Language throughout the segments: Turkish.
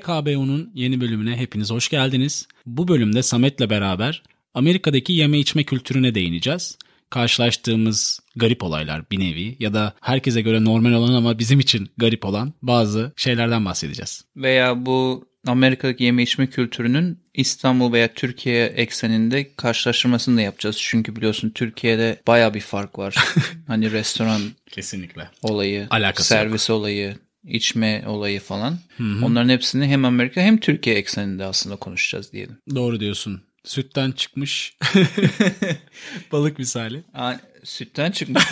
HKBO'nun yeni bölümüne hepiniz hoş geldiniz. Bu bölümde Samet'le beraber Amerika'daki yeme içme kültürüne değineceğiz. Karşılaştığımız garip olaylar bir nevi ya da herkese göre normal olan ama bizim için garip olan bazı şeylerden bahsedeceğiz. Veya bu Amerika'daki yeme içme kültürünün İstanbul veya Türkiye ekseninde karşılaştırmasını da yapacağız. Çünkü biliyorsun Türkiye'de baya bir fark var. hani restoran Kesinlikle. olayı, Alakası servis olayı, içme olayı falan. Onların hepsini hem Amerika hem Türkiye ekseninde aslında konuşacağız diyelim. Doğru diyorsun. Sütten çıkmış balık misali. Aa, sütten çıkmış.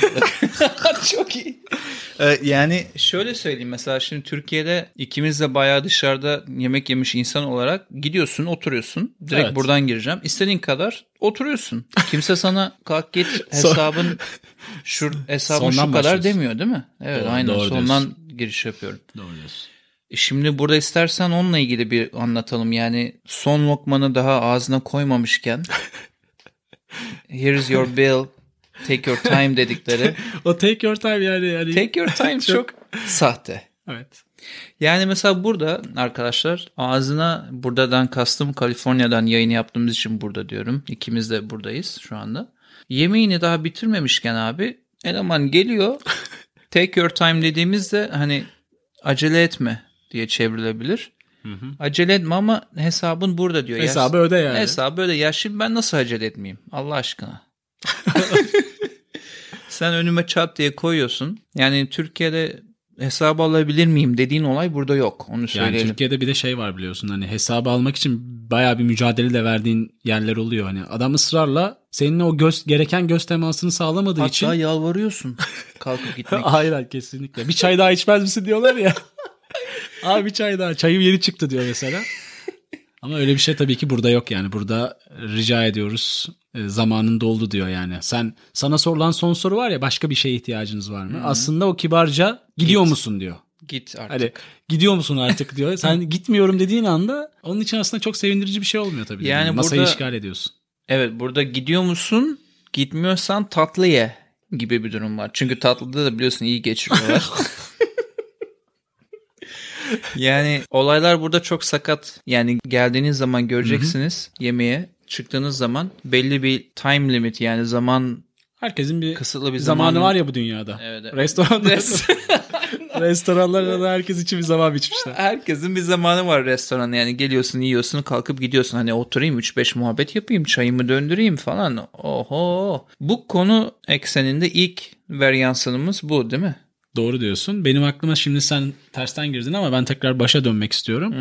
Çok iyi. Ee, yani şöyle söyleyeyim mesela şimdi Türkiye'de ikimiz de bayağı dışarıda yemek yemiş insan olarak gidiyorsun oturuyorsun. Direkt Evet. buradan gireceğim. İstediğin kadar oturuyorsun. Kimse sana kalk git hesabın şu hesabın Sondan şu kadar başlıyorsun. demiyor değil mi? Evet Doğru, aynen doğru sondan giriş yapıyorum. Doğru diyorsun. E Şimdi burada istersen onunla ilgili bir anlatalım. Yani son lokmanı daha ağzına koymamışken here's your bill, take your time dedikleri. O take your time yani. yani Take your time çok sahte. Evet. Yani mesela burada arkadaşlar ağzına buradan kastım Kaliforniya'dan yayın yaptığımız için burada diyorum. İkimiz de buradayız şu anda. Yemeğini daha bitirmemişken abi eleman geliyor. Take your time dediğimizde hani acele etme diye çevrilebilir. Acele etme ama hesabın burada diyor. Ya- Hesabı öde yani. Hesabı öde. Ya şimdi ben nasıl acele etmeyeyim? Allah aşkına. Sen önüme çat diye koyuyorsun. Yani Türkiye'de hesabı alabilir miyim dediğin olay burada yok. Onu Yani söyleyelim. Türkiye'de bir de şey var biliyorsun hani hesabı almak için bayağı bir mücadele de verdiğin yerler oluyor. Hani adam ısrarla seninle o göz gereken göz temasını sağlamadığı Hatta için yalvarıyorsun kalkıp gitmek. Hayır hayır, kesinlikle. Bir çay daha içmez misin diyorlar ya. Abi bir çay daha. Çayım yeni çıktı diyor mesela. Ama öyle bir şey tabii ki burada yok yani. Burada rica ediyoruz. e, Zamanın doldu diyor yani. Sen sana sorulan son soru var ya başka bir şeye ihtiyacınız var mı? Aslında o kibarca gidiyor musun diyor. Git artık. Hani gidiyor musun artık diyor. Sen gitmiyorum dediğin anda onun için aslında çok sevindirici bir şey olmuyor tabii. Yani Masayı burada- işgal ediyorsun. Evet burada gidiyor musun? Gitmiyorsan tatlı ye gibi bir durum var. Çünkü tatlıda da biliyorsun iyi geçiriyorlar. yani olaylar burada çok sakat. Yani geldiğiniz zaman göreceksiniz yemeğe. Çıktığınız zaman belli bir time limit yani zaman Herkesin bir kısıtlı bir zamanı zamanı var ya bu dünyada. Evet, evet. Restoranlarda, restoranlarda da herkes için bir zaman biçmişler. Herkesin bir zamanı var restorana yani geliyorsun yiyorsun kalkıp gidiyorsun hani oturayım 3-5 muhabbet yapayım çayımı döndüreyim falan. Oho. Bu konu ekseninde ilk varyansınımız bu değil mi? Doğru diyorsun. Benim aklıma şimdi sen tersten girdin ama ben tekrar başa dönmek istiyorum.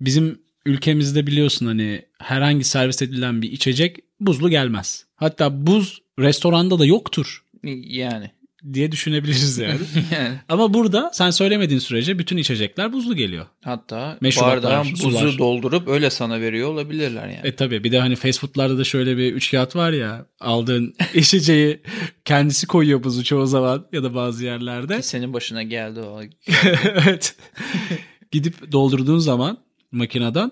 Bizim ülkemizde biliyorsun hani herhangi servis edilen bir içecek buzlu gelmez. Hatta buz restoranda da yoktur Yani. Diye düşünebiliriz yani. yani. ama burada sen söylemediğin sürece bütün içecekler buzlu geliyor. Hatta Meşrubatlar, bardağın buzu sular. doldurup öyle sana veriyor olabilirler yani. E tabi bir de hani fast foodlarda da şöyle bir üç kağıt var ya aldığın içeceği kendisi koyuyor buzu çoğu zaman ya da bazı yerlerde. Senin başına geldi o. evet. Gidip doldurduğun zaman makineden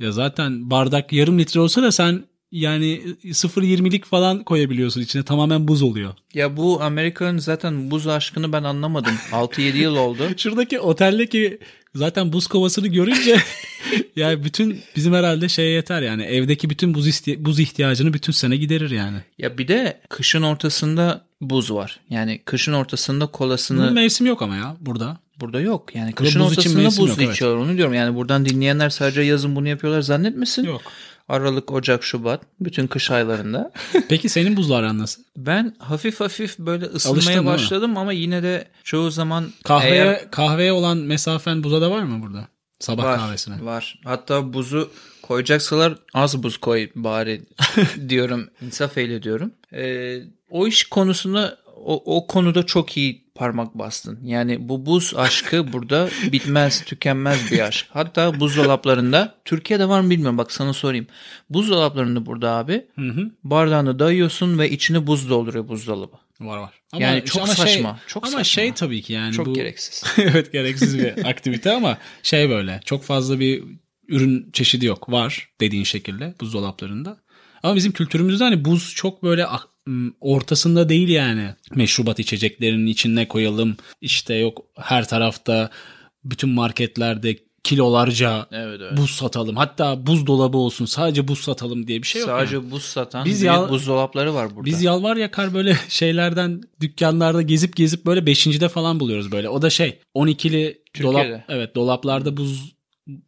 ya zaten bardak yarım litre olsa da sen yani 0.20'lik falan koyabiliyorsun içine tamamen buz oluyor. Ya bu Amerika'nın zaten buz aşkını ben anlamadım. 6-7 yıl oldu. Şuradaki oteldeki zaten buz kovasını görünce yani bütün bizim herhalde şeye yeter yani evdeki bütün buz isti- buz ihtiyacını bütün sene giderir yani. Ya bir de kışın ortasında buz var. Yani kışın ortasında kolasını Bunun mevsimi yok ama ya burada. burada yok. Yani kışın buz ortasında mevsim buz yok, evet. içiyorlar onu diyorum. Yani buradan dinleyenler sadece yazın bunu yapıyorlar zannetmesin. Yok. Aralık, Ocak, Şubat bütün kış aylarında. Peki senin buzlu aran nasıl? Ben hafif hafif böyle ısınmaya başladım ama yine de çoğu zaman Kahveye eğer kahveye olan mesafen buza da var mı burada? Sabah var, kahvesine. var. Hatta buzu koyacaksalar az buz koy bari diyorum. İnsaf eyle diyorum. Ee, o iş konusunda o, o konuda çok iyi parmak bastın. Yani bu buz aşkı burada bitmez, tükenmez bir aşk. Hatta buzdolaplarında Türkiye'de var mı bilmiyorum bak sana sorayım. Buzdolaplarında burada abi Hı hı. bardağını dayıyorsun ve içine buz dolduruyor buzdolabı. Var var. Yani çok ama saçma, Şey, çok ama saçma. şey tabii ki yani Çok bu gereksiz. evet gereksiz bir aktivite ama şey böyle çok fazla bir ürün çeşidi yok. Var dediğin şekilde buzdolaplarında. Ama bizim kültürümüzde hani buz çok böyle ortasında değil yani. Meşrubat içeceklerinin içine koyalım. İşte yok her tarafta bütün marketlerde kilolarca Evet evet. buz satalım. Hatta buzdolabı olsun sadece buz satalım diye bir şey yok. Sadece yani. buz satan Biz Biz ya- buzdolapları var burada. Biz yalvar yakar böyle şeylerden dükkanlarda gezip gezip böyle beşincide falan buluyoruz böyle. O da şey 12'li dolap Türkiye'de. evet dolaplarda buz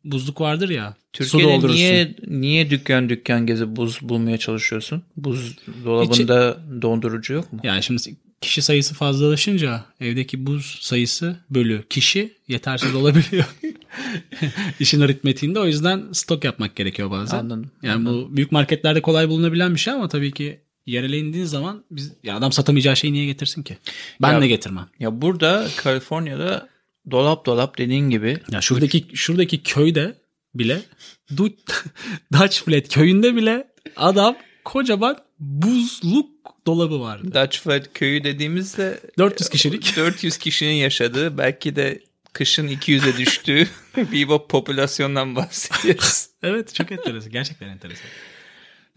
buzluk vardır ya. su Türkiye'de doldurursun. niye niye dükkan dükkan gezip buz bulmaya çalışıyorsun? Buz dolabında dondurucu yok mu? Yani şimdi kişi sayısı fazlalaşınca evdeki buz sayısı bölü kişi yetersiz olabiliyor. İşin aritmetiğinde o yüzden stok yapmak gerekiyor bazen. Anladım. Yani bu büyük marketlerde kolay bulunabilen bir şey ama tabii ki yerele indiğin zaman biz ya adam satamayacağı şeyi niye getirsin ki? Ben Ya- de getirmem. Ya burada Kaliforniya'da dolap dolap dediğin gibi Ya şuradaki şuradaki köyde bile Du- Dutch Flat köyünde bile adam kocaman buzluk dolabı vardı. Dutch Flat köyü dediğimizde 400 kişilik. 400 kişinin yaşadığı belki de kışın 200'e düştüğü bir popülasyondan bahsediyoruz. Evet çok enteresan. Gerçekten enteresan.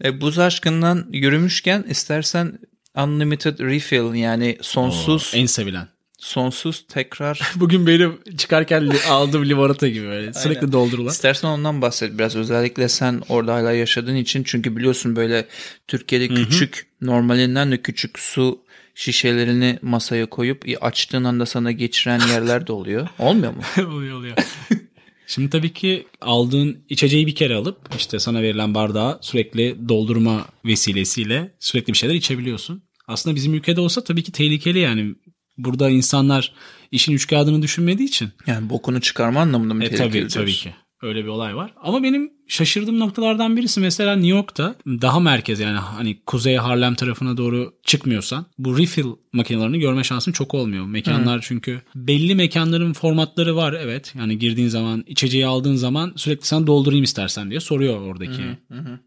E, buz aşkından yürümüşken istersen unlimited refill yani sonsuz En sevilen. Sonsuz tekrar Bugün benim çıkarken aldığım limonata gibi böyle sürekli doldurulan. İstersen ondan bahset biraz. Özellikle sen orada hala yaşadığın için. Çünkü biliyorsun böyle Türkiye'de küçük, normalinden de küçük su şişelerini masaya koyup açtığın anda sana geçiren yerler de oluyor. Olmuyor mu? oluyor oluyor. Şimdi tabii ki aldığın içeceği bir kere alıp işte sana verilen bardağı sürekli doldurma vesilesiyle sürekli bir şeyler içebiliyorsun. Aslında bizim ülkede olsa tabii ki tehlikeli yani. Burada insanlar işin üç kağıdını düşünmediği için. Yani bokunu çıkarma anlamında mı E, tehlikeli tabii diyorsun? tabii ki. Öyle bir olay var. Ama benim şaşırdığım noktalardan birisi mesela New York'ta daha merkez yani hani kuzey Harlem tarafına doğru çıkmıyorsan bu refill makinelerini görme şansın çok olmuyor. Mekanlar çünkü belli mekanların formatları var evet. Yani girdiğin zaman içeceği aldığın zaman sürekli sana doldurayım istersen diye soruyor oradaki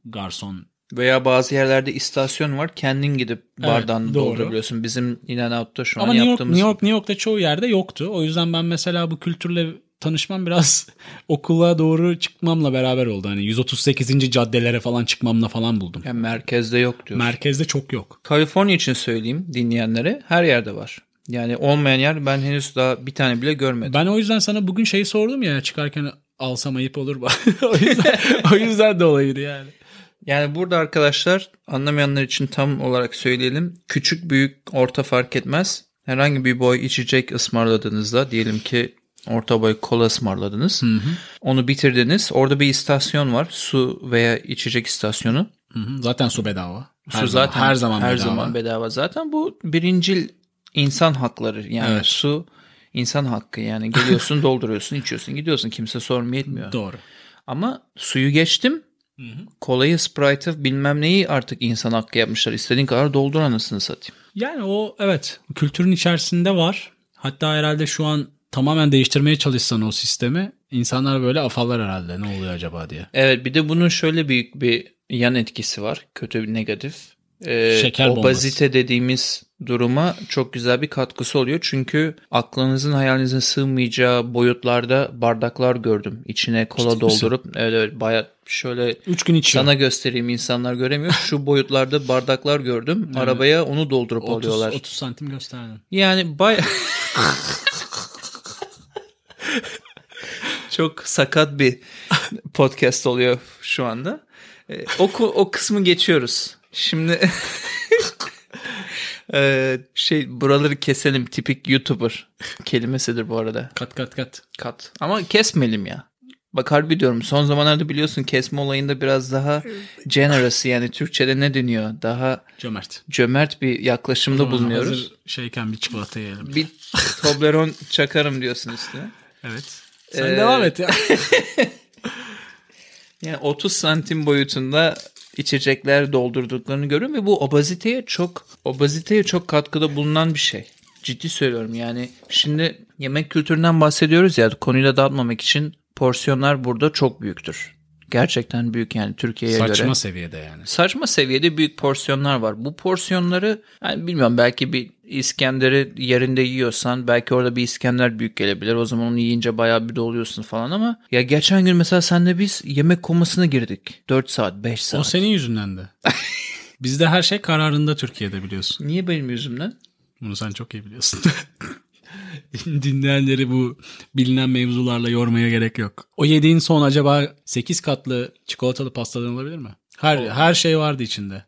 garson. Veya bazı yerlerde istasyon var. Kendin gidip bardağını doğru. doldurabiliyorsun. Bizim In-N-Out'ta şu Ama an New York, yaptığımız New York, New York'ta çoğu yerde yoktu. O yüzden ben mesela bu kültürle tanışmam biraz okula doğru çıkmamla beraber oldu. Hani 138. caddelere falan çıkmamla falan buldum. yani merkezde yok diyor. Merkezde çok yok. Kaliforniya için söyleyeyim dinleyenlere her yerde var. Yani olmayan yer ben henüz daha bir tane bile görmedim. Ben o yüzden sana bugün şeyi sordum ya çıkarken alsam ayıp olur o yüzden o yüzden de olaydı yani. Yani burada arkadaşlar anlamayanlar için tam olarak söyleyelim. Küçük, büyük, orta fark etmez. Herhangi bir boy içecek ısmarladığınızda diyelim ki orta boy kola ısmarladınız. Onu bitirdiniz. Orada bir istasyon var. Su veya içecek istasyonu. Hı hı. Zaten su bedava. Her su zaman, zaten her zaman her bedava. zaman bedava. Zaten bu birincil insan hakları. Yani Evet. su insan hakkı. Yani geliyorsun, dolduruyorsun, içiyorsun, gidiyorsun. Kimse sormaya etmiyor. Doğru. Ama suyu geçtim. Kolayı, Sprite'ı bilmem neyi artık insan hakkı yapmışlar. İstediğin kadar doldur anasını satayım. Yani o evet kültürün içerisinde var. Hatta herhalde şu an tamamen değiştirmeye çalışsan o sistemi insanlar böyle afallar herhalde ne oluyor acaba diye. Evet bir de bunun şöyle büyük bir yan etkisi var. Kötü bir negatif. Ee, Şeker bombası. obezite dediğimiz duruma çok güzel bir katkısı oluyor. Çünkü aklınızın hayalinize sığmayacağı boyutlarda bardaklar gördüm. İçine kola Ciddi misin? doldurup evet evet baya şöyle Üç gün içiyor. sana göstereyim insanlar göremiyor. Şu boyutlarda bardaklar gördüm. Arabaya onu doldurup 30, alıyorlar. 30 santim gösterdin. Yani bay çok sakat bir podcast oluyor şu anda. Ee, O o kısmı geçiyoruz. Şimdi Ee, şey buraları keselim tipik YouTuber kelimesidir bu arada. Kat kat kat. Kat. Ama kesmeyelim ya. Bak harbi diyorum son zamanlarda biliyorsun kesme olayında biraz daha generous yani Türkçe'de ne deniyor? Daha Cömert. cömert bir yaklaşımda bulunuyoruz. Hazır şeyken bir çikolata yiyelim. Bir Toblerone çakarım diyorsun üstüne. Evet. Sen Ee, devam et ya. Yani 30 santim boyutunda içecekler doldurduklarını görüyorum ve bu obeziteye çok obeziteye çok katkıda bulunan bir şey. Ciddi söylüyorum yani şimdi yemek kültüründen bahsediyoruz ya konuyu da dağıtmamak için porsiyonlar burada çok büyüktür. Gerçekten büyük yani Türkiye'ye göre. Saçma seviyede yani. saçma seviyede büyük porsiyonlar var. Bu porsiyonları yani bilmiyorum belki bir İskender'i yerinde yiyorsan belki orada bir İskender büyük gelebilir. O zaman onu yiyince bayağı bir doluyorsun falan ama ya geçen gün mesela senle biz yemek komasına girdik. 4 saat 5 O saat. senin yüzünden de. Bizde her şey kararında Türkiye'de biliyorsun. Niye benim yüzümden? Bunu sen çok iyi biliyorsun. Dinleyenleri bu bilinen mevzularla yormaya gerek yok. O yediğin son acaba 8 katlı çikolatalı pastadan olabilir mi? Her her şey vardı içinde.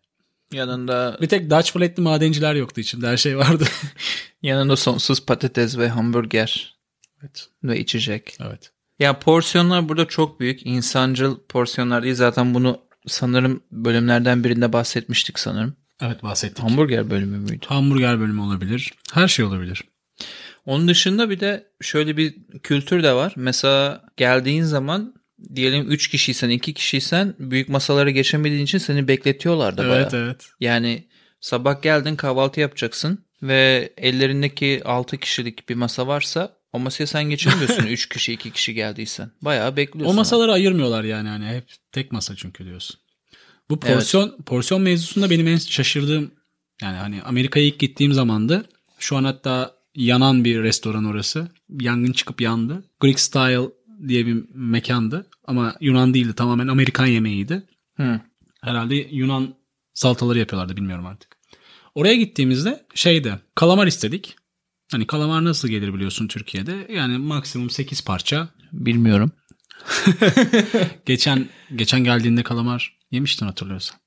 Yanında Bir tek Dutch flat'li madenciler yoktu içinde. Her şey vardı. yanında sonsuz patates ve hamburger evet. ve içecek. Evet. Ya porsiyonlar burada çok büyük. İnsancıl porsiyonlar değil. Zaten bunu sanırım bölümlerden birinde bahsetmiştik sanırım. Evet bahsettik. Hamburger bölümü müydü? Hamburger bölümü olabilir. Her şey olabilir. Onun dışında bir de şöyle bir kültür de var. Mesela geldiğin zaman diyelim 3 kişiysen 2 kişiysen büyük masalara geçemediğin için seni bekletiyorlar da Evet bayağı. evet. Yani sabah geldin kahvaltı yapacaksın ve ellerindeki 6 kişilik bir masa varsa o masaya sen geçemiyorsun 3 kişi 2 kişi geldiysen. Bayağı bekliyorsun. O masaları ayırmıyorlar yani hani hep tek masa çünkü diyorsun. Bu porsiyon porsiyon mevzusunda benim en şaşırdığım yani hani Amerika'ya ilk gittiğim zamandı. Şu an hatta yanan bir restoran orası. Yangın çıkıp yandı. Greek Style diye bir mekandı ama Yunan değildi tamamen Amerikan yemeğiydi. Hı. Herhalde Yunan salataları yapıyorlardı bilmiyorum artık. Oraya gittiğimizde şeyde kalamar istedik. Hani kalamar nasıl gelir biliyorsun Türkiye'de? Yani maksimum 8 parça. Bilmiyorum. Geçen geçen geldiğinde kalamar yemiştin hatırlıyorsan.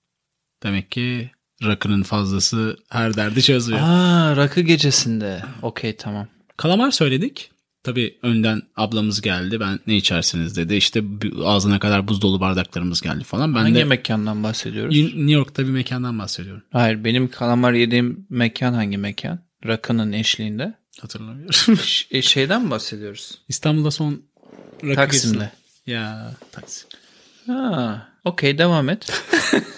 Demek ki rakının fazlası her derdi çözüyor. Aa rakı gecesinde. Okey tamam. Kalamar söyledik. Tabii önden ablamız geldi. Ben ne içersiniz dedi. İşte ağzına kadar buz dolu bardaklarımız geldi falan. Ben Hangi de mekandan bahsediyoruz? New York'ta bir mekandan bahsediyorum. Hayır benim kalamar yediğim mekan hangi mekan? Rakının eşliğinde. Hatırlamıyorum. E, şeyden mi bahsediyoruz? İstanbul'da son rakı Taksim'de. Ya Taksim. Ha, okey devam et.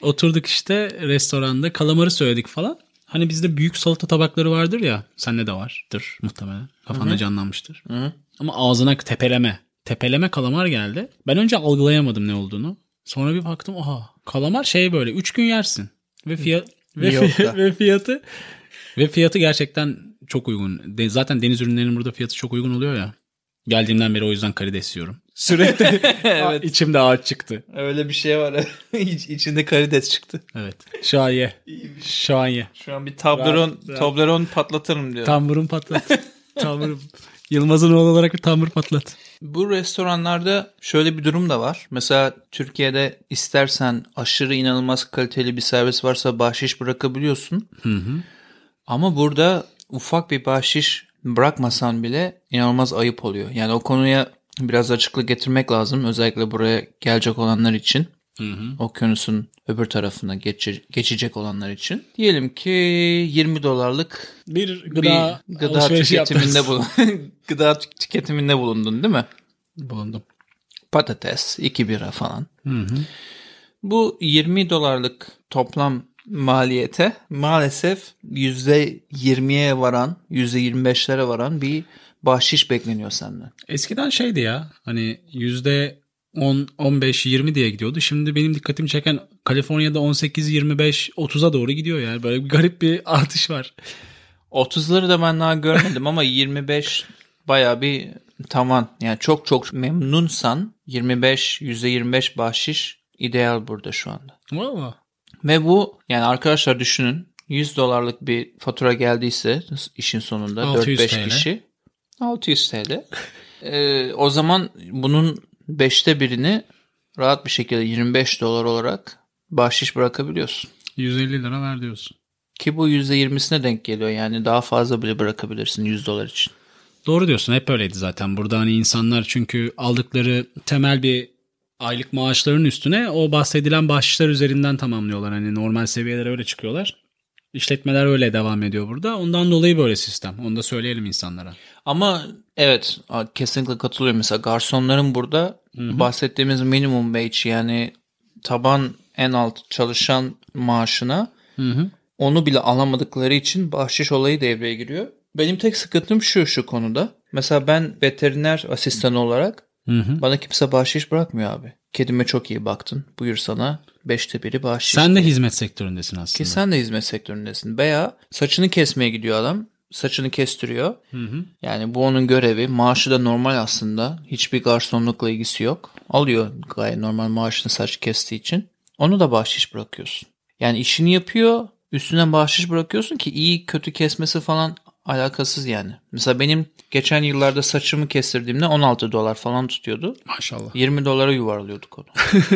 Oturduk işte restoranda kalamarı söyledik falan. Hani bizde büyük salata tabakları vardır ya. Sende de vardır muhtemelen. Kafanda canlanmıştır. Hı. Ama ağzına tepeleme. Tepeleme kalamar geldi. Ben önce algılayamadım ne olduğunu. Sonra bir baktım oha kalamar şey böyle 3 gün yersin. Ve fiyat ve, New fi- York'ta. ve fiyatı ve fiyatı gerçekten çok uygun. De- zaten deniz ürünlerinin burada fiyatı çok uygun oluyor ya. Geldiğimden beri o yüzden karides yiyorum. Sürekli Evet. içimde ağaç çıktı. Öyle bir şey var. İç, içinde karides çıktı. Evet. Şu an ye. Şu an ye. Şu an bir Toblerone, Ben- ben- Toblerone patlatırım diyor. Tamburun patlat. Tamburun. Yılmaz'ın oğlu olarak bir tambur patlat. Bu restoranlarda şöyle bir durum da var. Mesela Türkiye'de istersen aşırı inanılmaz kaliteli bir servis varsa bahşiş bırakabiliyorsun. Ama burada ufak bir bahşiş bırakmasan bile inanılmaz ayıp oluyor. Yani o konuya biraz açıklık getirmek lazım. Özellikle buraya gelecek olanlar için. Okyanusun öbür tarafına geçe- geçecek olanlar için. Diyelim ki 20 dolarlık Bir gıda, bir gıda tüketiminde bulun. gıda tü- tüketiminde bulundun değil mi? bulundum. Patates, 2 bira falan. Bu 20 dolarlık toplam maliyete maalesef %20'ye varan, %25'lere varan bir bahşiş bekleniyor senden. Eskiden şeydi ya hani yüzde 10, 15, 20 diye gidiyordu. Şimdi benim dikkatimi çeken Kaliforniya'da 18, 25, 30'a doğru gidiyor yani. Böyle bir garip bir artış var. 30'ları da ben daha görmedim ama 25 baya bir tavan. Yani çok çok memnunsan 25, %25 bahşiş ideal burada şu anda. Valla. Ve bu yani arkadaşlar düşünün 100 dolarlık bir fatura geldiyse işin sonunda 600 4-5 TL. kişi 600 TL. Ee, o zaman bunun 5'te birini rahat bir şekilde 25 dolar olarak bahşiş bırakabiliyorsun. 150 lira ver diyorsun. Ki bu %20'sine denk geliyor yani daha fazla bile bırakabilirsin 100 dolar için. Doğru diyorsun hep öyleydi zaten. Burada hani insanlar çünkü aldıkları temel bir aylık maaşların üstüne o bahsedilen bahşişler üzerinden tamamlıyorlar. Hani normal seviyelere öyle çıkıyorlar. İşletmeler öyle devam ediyor burada. Ondan dolayı böyle sistem. Onu da söyleyelim insanlara. Ama evet kesinlikle katılıyorum. Mesela garsonların burada bahsettiğimiz minimum wage yani taban en alt çalışan maaşına Hı hı. onu bile alamadıkları için bahşiş olayı devreye giriyor. Benim tek sıkıntım şu şu konuda. Mesela ben veteriner asistanı olarak Hı hı. bana kimse bahşiş bırakmıyor abi. Kedime çok iyi baktın. Buyur sana beşte biri bahşiş. Sen de hizmet sektöründesin aslında. Ki sen de hizmet sektöründesin. Veya saçını kesmeye gidiyor adam. Saçını kestiriyor. Hı hı. Yani bu onun görevi. Maaşı da normal aslında. Hiçbir garsonlukla ilgisi yok. Alıyor gayet normal maaşını saç kestiği için. Onu da bahşiş bırakıyorsun. Yani işini yapıyor. Üstüne bahşiş bırakıyorsun ki iyi kötü kesmesi falan alakasız yani. Mesela benim geçen yıllarda saçımı kestirdiğimde 16 dolar falan tutuyordu. Maşallah. 20 dolara yuvarlıyorduk onu.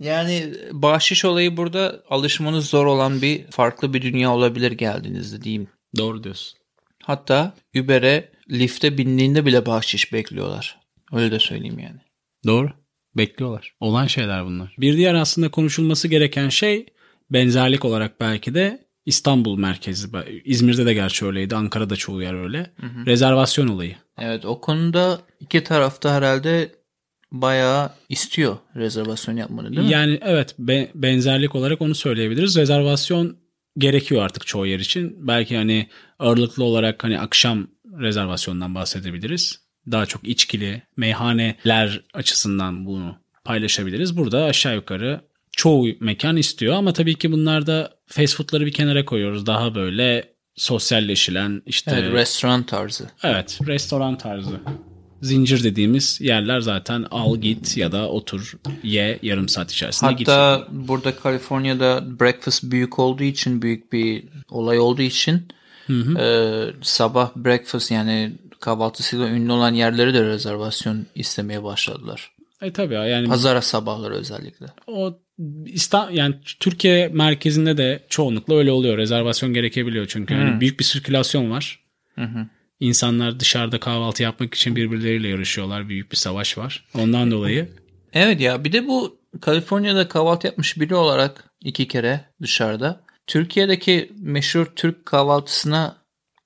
yani bahşiş olayı burada alışmanız zor olan bir farklı bir dünya olabilir geldiğinizde diyeyim. Doğru diyorsun. Hatta Uber'e lifte bindiğinde bile bahşiş bekliyorlar. Öyle de söyleyeyim yani. Doğru. Bekliyorlar. Olan şeyler bunlar. Bir diğer aslında konuşulması gereken şey benzerlik olarak belki de İstanbul merkezi. İzmir'de de gerçi öyleydi. Ankara'da çoğu yer öyle. Hı hı. Rezervasyon olayı. Evet o konuda iki tarafta herhalde bayağı istiyor rezervasyon yapmanı değil mi? Yani evet be, benzerlik olarak onu söyleyebiliriz. Rezervasyon gerekiyor artık çoğu yer için. Belki hani ağırlıklı olarak hani akşam rezervasyondan bahsedebiliriz. Daha çok içkili meyhaneler açısından bunu paylaşabiliriz. Burada aşağı yukarı çoğu mekan istiyor ama tabii ki bunlarda fast foodları bir kenara koyuyoruz. Daha böyle sosyalleşilen işte evet, restoran tarzı. Evet, restoran tarzı. Zincir dediğimiz yerler zaten al git ya da otur ye yarım saat içerisinde Hatta git. Hatta burada Kaliforniya'da breakfast büyük olduğu için büyük bir olay olduğu için hı hı. E, sabah breakfast yani kahvaltısıyla ünlü olan yerleri de rezervasyon istemeye başladılar. E tabii yani pazara sabahları özellikle. O İstanbul yani Türkiye merkezinde de çoğunlukla öyle oluyor. Rezervasyon gerekebiliyor çünkü yani büyük bir sirkülasyon var. Hı hı. İnsanlar dışarıda kahvaltı yapmak için birbirleriyle yarışıyorlar. Büyük bir savaş var. Ondan dolayı. Evet ya bir de bu Kaliforniya'da kahvaltı yapmış biri olarak iki kere dışarıda. Türkiye'deki meşhur Türk kahvaltısına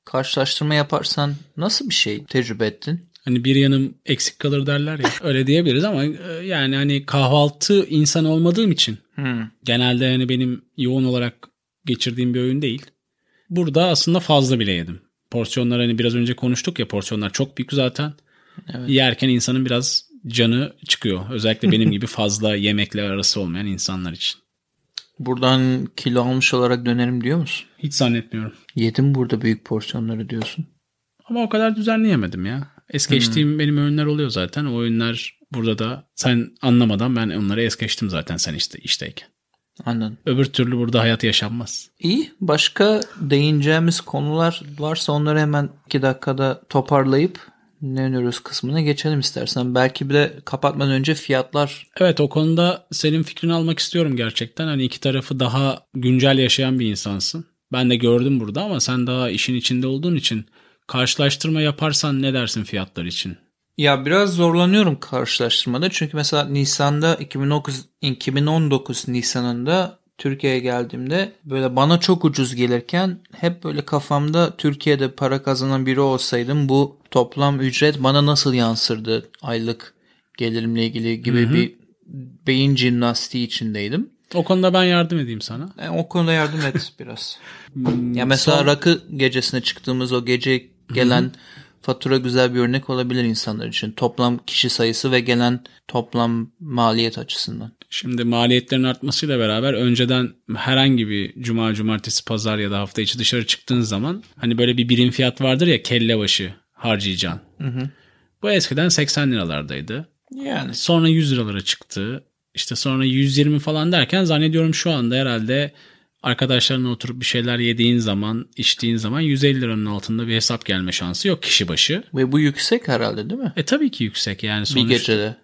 karşılaştırma yaparsan nasıl bir şey tecrübe ettin? Hani bir yanım eksik kalır derler ya. Öyle diyebiliriz ama yani hani kahvaltı insan olmadığım için hmm. genelde yani benim yoğun olarak geçirdiğim bir öğün değil. Burada aslında fazla bile yedim. Porsiyonlar hani biraz önce konuştuk ya porsiyonlar çok büyük zaten. Evet. Yerken insanın biraz canı çıkıyor. Özellikle benim gibi fazla yemekle arası olmayan insanlar için. Buradan kilo almış olarak dönerim diyor musun? Hiç zannetmiyorum. Yedim burada büyük porsiyonları diyorsun. Ama o kadar düzenli yemedim ya. Es geçtiğim hmm. benim öğünler oluyor zaten. O öğünler burada da sen anlamadan ben onları es geçtim zaten sen işte işteyken. Anladım. Öbür türlü burada hayat yaşanmaz. İyi. Başka değineceğimiz konular varsa onları hemen iki dakikada toparlayıp ne öneriyoruz kısmına geçelim istersen. Belki bir de kapatmadan önce fiyatlar. Evet o konuda senin fikrini almak istiyorum gerçekten. Hani iki tarafı daha güncel yaşayan bir insansın. Ben de gördüm burada ama sen daha işin içinde olduğun için karşılaştırma yaparsan ne dersin fiyatlar için? Ya biraz zorlanıyorum karşılaştırmada. Çünkü mesela Nisan'da 2019, 2019 Nisan'ında Türkiye'ye geldiğimde böyle bana çok ucuz gelirken hep böyle kafamda Türkiye'de para kazanan biri olsaydım bu toplam ücret bana nasıl yansırdı aylık gelirimle ilgili gibi Hı-hı. bir beyin jimnastiği içindeydim. O konuda ben yardım edeyim sana. Yani o konuda yardım et biraz. ya mesela Son... rakı gecesine çıktığımız o gece gelen Hı-hı. fatura güzel bir örnek olabilir insanlar için. Toplam kişi sayısı ve gelen toplam maliyet açısından. Şimdi maliyetlerin artmasıyla beraber önceden herhangi bir cuma, cumartesi, pazar ya da hafta içi dışarı çıktığın zaman hani böyle bir birim fiyat vardır ya kelle başı harcayacaksın. Hı hı. Bu eskiden 80 liralardaydı. Yani. Sonra 100 liralara çıktı. İşte sonra 120 falan derken zannediyorum şu anda herhalde arkadaşlarına oturup bir şeyler yediğin zaman, içtiğin zaman 150 liranın altında bir hesap gelme şansı yok kişi başı. Ve bu yüksek herhalde değil mi? E tabii ki yüksek yani sonuçta. Bir gecede.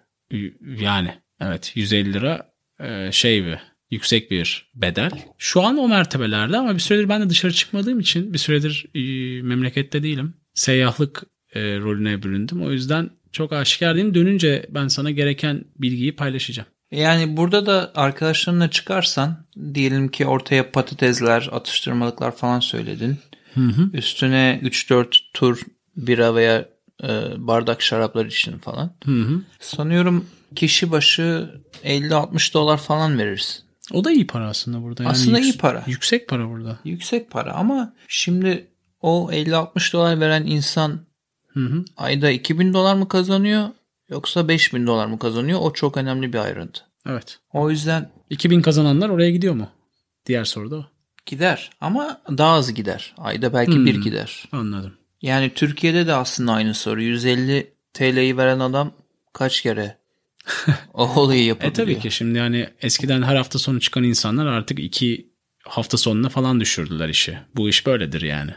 Yani evet 150 lira e, şey bir yüksek bir bedel. Şu an o mertebelerde ama bir süredir ben de dışarı çıkmadığım için bir süredir e, memlekette değilim. Seyyahlık e, rolüne büründüm. O yüzden çok aşikar değilim. Dönünce ben sana gereken bilgiyi paylaşacağım. Yani burada da arkadaşlarınla çıkarsan diyelim ki ortaya patatesler, atıştırmalıklar falan söyledin. Hı hı. Üstüne 3-4 tur bira veya e, bardak şaraplar için falan. Hı hı. Sanıyorum kişi başı 50-60 dolar falan verirsin. O da iyi para aslında burada. Yani aslında iyi para. Yüksek para burada. Yüksek para ama şimdi o 50-60 dolar veren insan hı hı. ayda 2000 dolar mı kazanıyor yoksa 5000 dolar mı kazanıyor? O çok önemli bir ayrıntı. Evet. O yüzden 2000 kazananlar oraya gidiyor mu? Diğer soruda o. Gider ama daha az gider. Ayda belki hmm, bir gider. Anladım. Yani Türkiye'de de aslında aynı soru. 150 TL'yi veren adam kaç kere o olayı yapabiliyor? e tabii ki şimdi yani eskiden her hafta sonu çıkan insanlar artık iki hafta sonuna falan düşürdüler işi. Bu iş böyledir yani.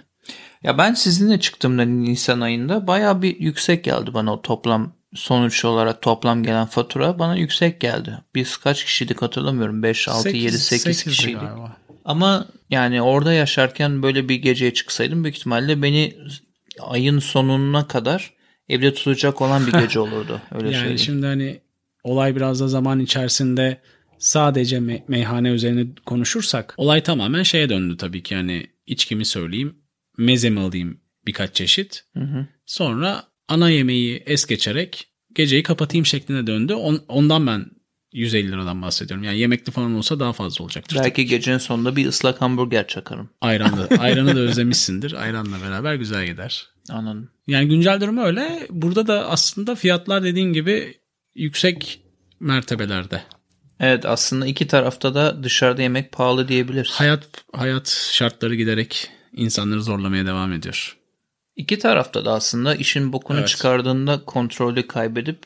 Ya ben sizinle çıktığımda Nisan ayında baya bir yüksek geldi bana o toplam sonuç olarak toplam gelen fatura bana yüksek geldi. Biz kaç kişiydik hatırlamıyorum. 5, 6, 7, 8 kişiydik. Galiba. Ama yani orada yaşarken böyle bir geceye çıksaydım büyük ihtimalle beni ayın sonuna kadar evde tutacak olan bir gece olurdu. Öyle yani söyleyeyim. şimdi hani olay biraz da zaman içerisinde sadece me- meyhane üzerine konuşursak olay tamamen şeye döndü tabii ki yani içkimi söyleyeyim mezemi alayım birkaç çeşit Hı hı. sonra ana yemeği es geçerek geceyi kapatayım şekline döndü. On- ondan ben 150 liradan bahsediyorum. Yani yemekli falan olsa daha fazla olacaktır. Belki gecenin sonunda bir ıslak hamburger çakarım. Ayranı, ayranı da özlemişsindir. Ayranla beraber güzel gider. Anladım. Yani güncel durum öyle. Burada da aslında fiyatlar dediğin gibi yüksek mertebelerde. Evet aslında iki tarafta da dışarıda yemek pahalı diyebiliriz. Hayat hayat şartları giderek insanları zorlamaya devam ediyor. İki tarafta da aslında işin bokunu Evet. çıkardığında kontrolü kaybedip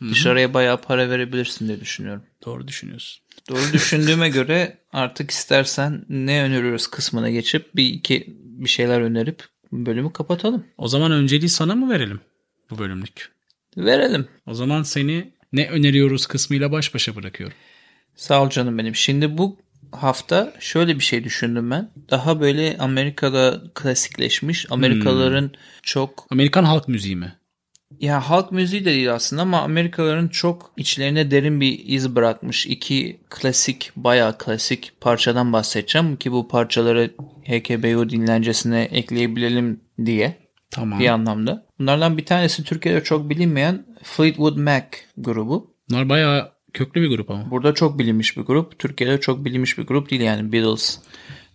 dışarıya bayağı para verebilirsin diye düşünüyorum. Doğru düşünüyorsun. Doğru düşündüğüme göre artık istersen ne öneriyoruz kısmına geçip bir iki bir şeyler önerip bölümü kapatalım. O zaman önceliği sana mı verelim bu bölümlük? Verelim. O zaman seni ne öneriyoruz kısmıyla baş başa bırakıyorum. Sağ ol canım benim. Şimdi bu hafta şöyle bir şey düşündüm ben. Daha böyle Amerika'da klasikleşmiş. Amerikalıların çok Amerikan halk müziği mi? ya halk müziği de değil aslında ama Amerikalıların çok içlerine derin bir iz bırakmış. iki klasik, bayağı klasik parçadan bahsedeceğim ki bu parçaları HKBU dinlencesine ekleyebilelim diye Tamam. bir anlamda. Bunlardan bir tanesi Türkiye'de çok bilinmeyen Fleetwood Mac grubu. Bunlar bayağı köklü bir grup ama. Burada çok bilinmiş bir grup. Türkiye'de çok bilinmiş bir grup değil yani Beatles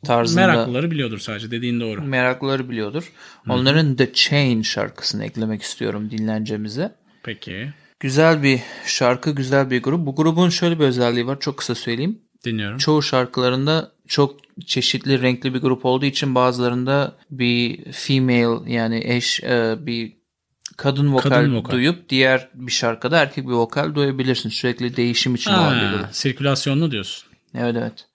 tarzında. Meraklıları biliyordur sadece dediğin doğru. Meraklıları biliyordur. Onların The Chain şarkısını eklemek istiyorum dinlencemize. Peki. Güzel bir şarkı, güzel bir grup. Bu grubun şöyle bir özelliği var. Çok kısa söyleyeyim. Dinliyorum. Çoğu şarkılarında çok çeşitli, renkli bir grup olduğu için bazılarında bir female yani eş e, bir kadın vokal, Kadın vokal. duyup diğer bir şarkıda erkek bir vokal duyabilirsin. Sürekli değişim grup. Ha, sirkülasyonlu diyorsun. Evet evet.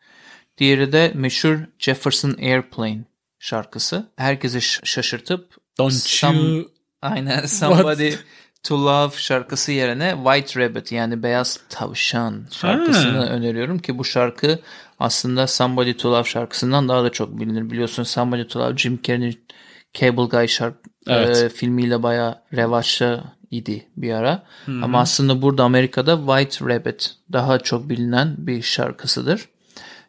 Diğeri de meşhur Jefferson Airplane şarkısı. Herkesi ş- şaşırtıp Don't Some- you... aynen Somebody to Love şarkısı yerine White Rabbit yani Beyaz Tavşan şarkısını Ha. öneriyorum ki bu şarkı aslında Somebody to Love şarkısından daha da çok bilinir. Biliyorsun Somebody to Love Jim Carrey'nin Cable Guy şark Evet. e, filmiyle bayağı revaçta idi bir ara. Ama aslında burada Amerika'da White Rabbit daha çok bilinen bir şarkısıdır.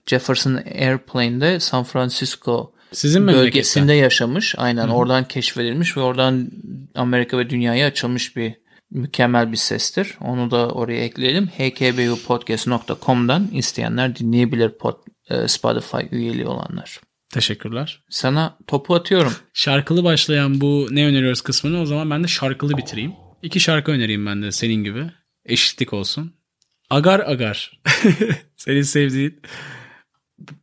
Jefferson Airplane'de San Francisco Sizin bölgesinde yaşamış. Aynen oradan keşfedilmiş ve oradan Amerika ve dünyaya açılmış bir mükemmel bir sestir. Onu da oraya ekleyelim. hkbupodcast.com'dan isteyenler dinleyebilir pod, e, Spotify üyeliği olanlar. Teşekkürler. Sana topu atıyorum. Şarkılı başlayan bu ne öneriyoruz kısmını o zaman ben de şarkılı bitireyim. İki şarkı önereyim ben de senin gibi. Eşitlik olsun. Agar Agar. Senin sevdiğin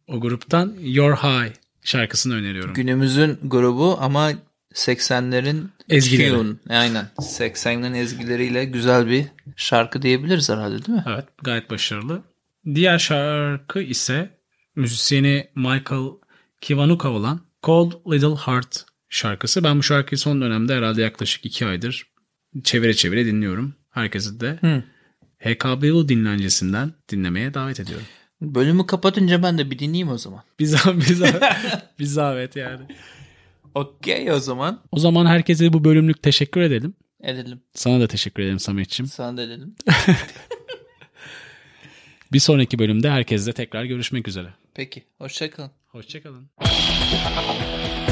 o gruptan Your High şarkısını öneriyorum. Günümüzün grubu ama 80'lerin Ezgileri. tune. Aynen. 80'lerin ezgileriyle güzel bir şarkı diyebiliriz herhalde değil mi? Evet gayet başarılı. Diğer şarkı ise müzisyeni Michael Kiwanuka olan Cold Little Heart şarkısı. Ben bu şarkıyı son dönemde herhalde yaklaşık iki aydır çevire çevire dinliyorum. Herkesi de Hı. HKBU dinlencesinden dinlemeye davet ediyorum. Bölümü kapatınca ben de bir dinleyeyim o zaman. Bir zahmet, bir zahmet, bir zahmet yani. Okey o zaman. O zaman herkese bu bölümlük teşekkür edelim. Edelim. Sana da teşekkür ederim Samet'ciğim. Sana da edelim. Bir sonraki bölümde herkesle tekrar görüşmek üzere. Peki. Hoşçakalın. Hoşçakalın.